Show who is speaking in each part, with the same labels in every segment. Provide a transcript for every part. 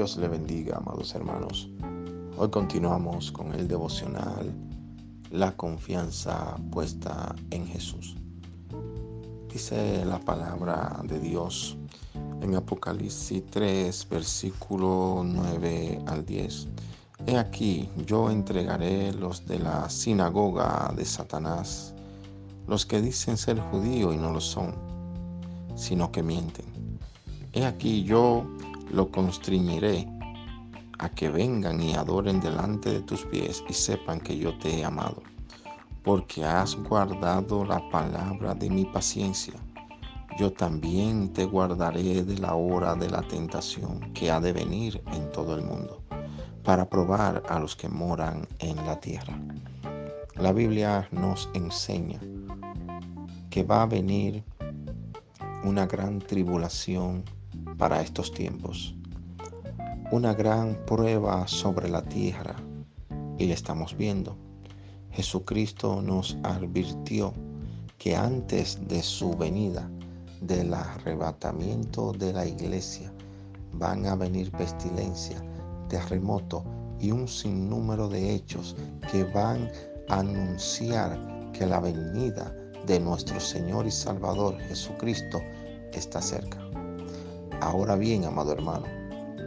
Speaker 1: Dios le bendiga, amados hermanos. Hoy continuamos con el devocional, la confianza puesta en Jesús. Dice la palabra de Dios en Apocalipsis 3, versículo 9 al 10. He aquí, yo entregaré los de la sinagoga de Satanás, los que dicen ser judíos y no lo son, sino que mienten. He aquí, yo lo constriñiré a que vengan y adoren delante de tus pies y sepan que yo te he amado, porque has guardado la palabra de mi paciencia. Yo también te guardaré de la hora de la tentación que ha de venir en todo el mundo, para probar a los que moran en la tierra. La Biblia nos enseña que va a venir una gran tribulación para estos tiempos. Una gran prueba sobre la tierra y le estamos viendo. Jesucristo nos advirtió que antes de su venida, del arrebatamiento de la iglesia, van a venir pestilencia, terremoto y un sinnúmero de hechos que van a anunciar que la venida de nuestro Señor y Salvador Jesucristo está cerca. Ahora bien, amado hermano,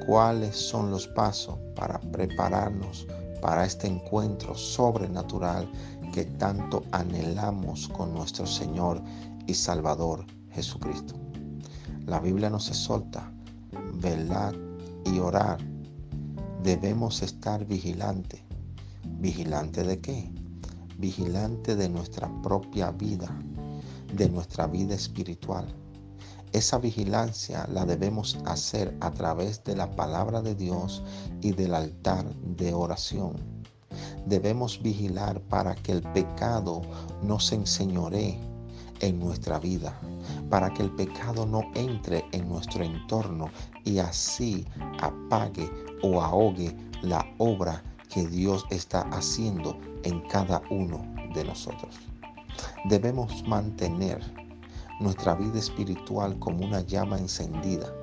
Speaker 1: ¿cuáles son los pasos para prepararnos para este encuentro sobrenatural que tanto anhelamos con nuestro Señor y Salvador Jesucristo? La Biblia nos exhorta, velar y orar. Debemos estar vigilantes. ¿Vigilante de qué? Vigilante de nuestra propia vida, de nuestra vida espiritual esa vigilancia la debemos hacer a través de la palabra de Dios y del altar de oración. Debemos vigilar para que el pecado no se enseñoree en nuestra vida, para que el pecado no entre en nuestro entorno y así apague o ahogue la obra que Dios está haciendo en cada uno de nosotros. Debemos mantener nuestra vida espiritual como una llama encendida.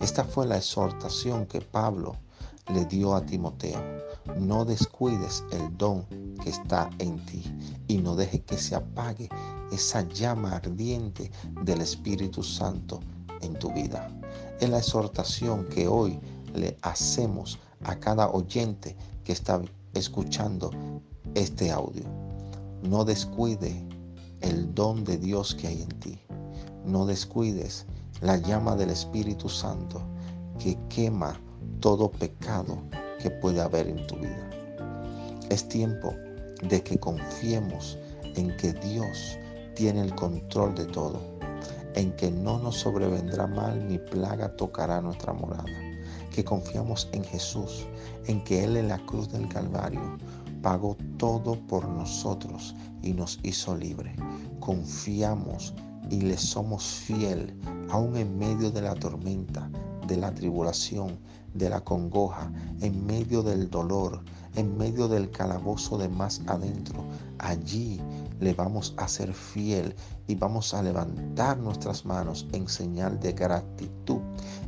Speaker 1: Esta fue la exhortación que Pablo le dio a Timoteo. No descuides el don que está en ti y no deje que se apague esa llama ardiente del Espíritu Santo en tu vida. Es la exhortación que hoy le hacemos a cada oyente que está escuchando este audio. No descuide el don de Dios que hay en ti. No descuides la llama del Espíritu Santo que quema todo pecado que puede haber en tu vida. Es tiempo de que confiemos en que Dios tiene el control de todo, en que no nos sobrevendrá mal ni plaga tocará nuestra morada, que confiamos en Jesús, en que Él en la cruz del Calvario pagó todo por nosotros y nos hizo libre. Confiamos y le somos fiel aún en medio de la tormenta, de la tribulación, de la congoja, en medio del dolor, en medio del calabozo de más adentro. Allí le vamos a ser fiel y vamos a levantar nuestras manos en señal de gratitud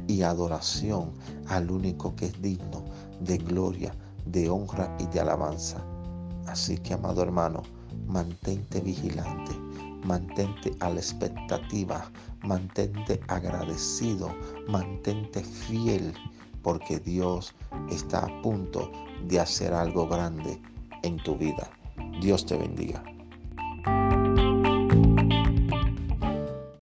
Speaker 1: y adoración al único que es digno de gloria de honra y de alabanza. Así que, amado hermano, mantente vigilante, mantente a la expectativa, mantente agradecido, mantente fiel, porque Dios está a punto de hacer algo grande en tu vida. Dios te bendiga.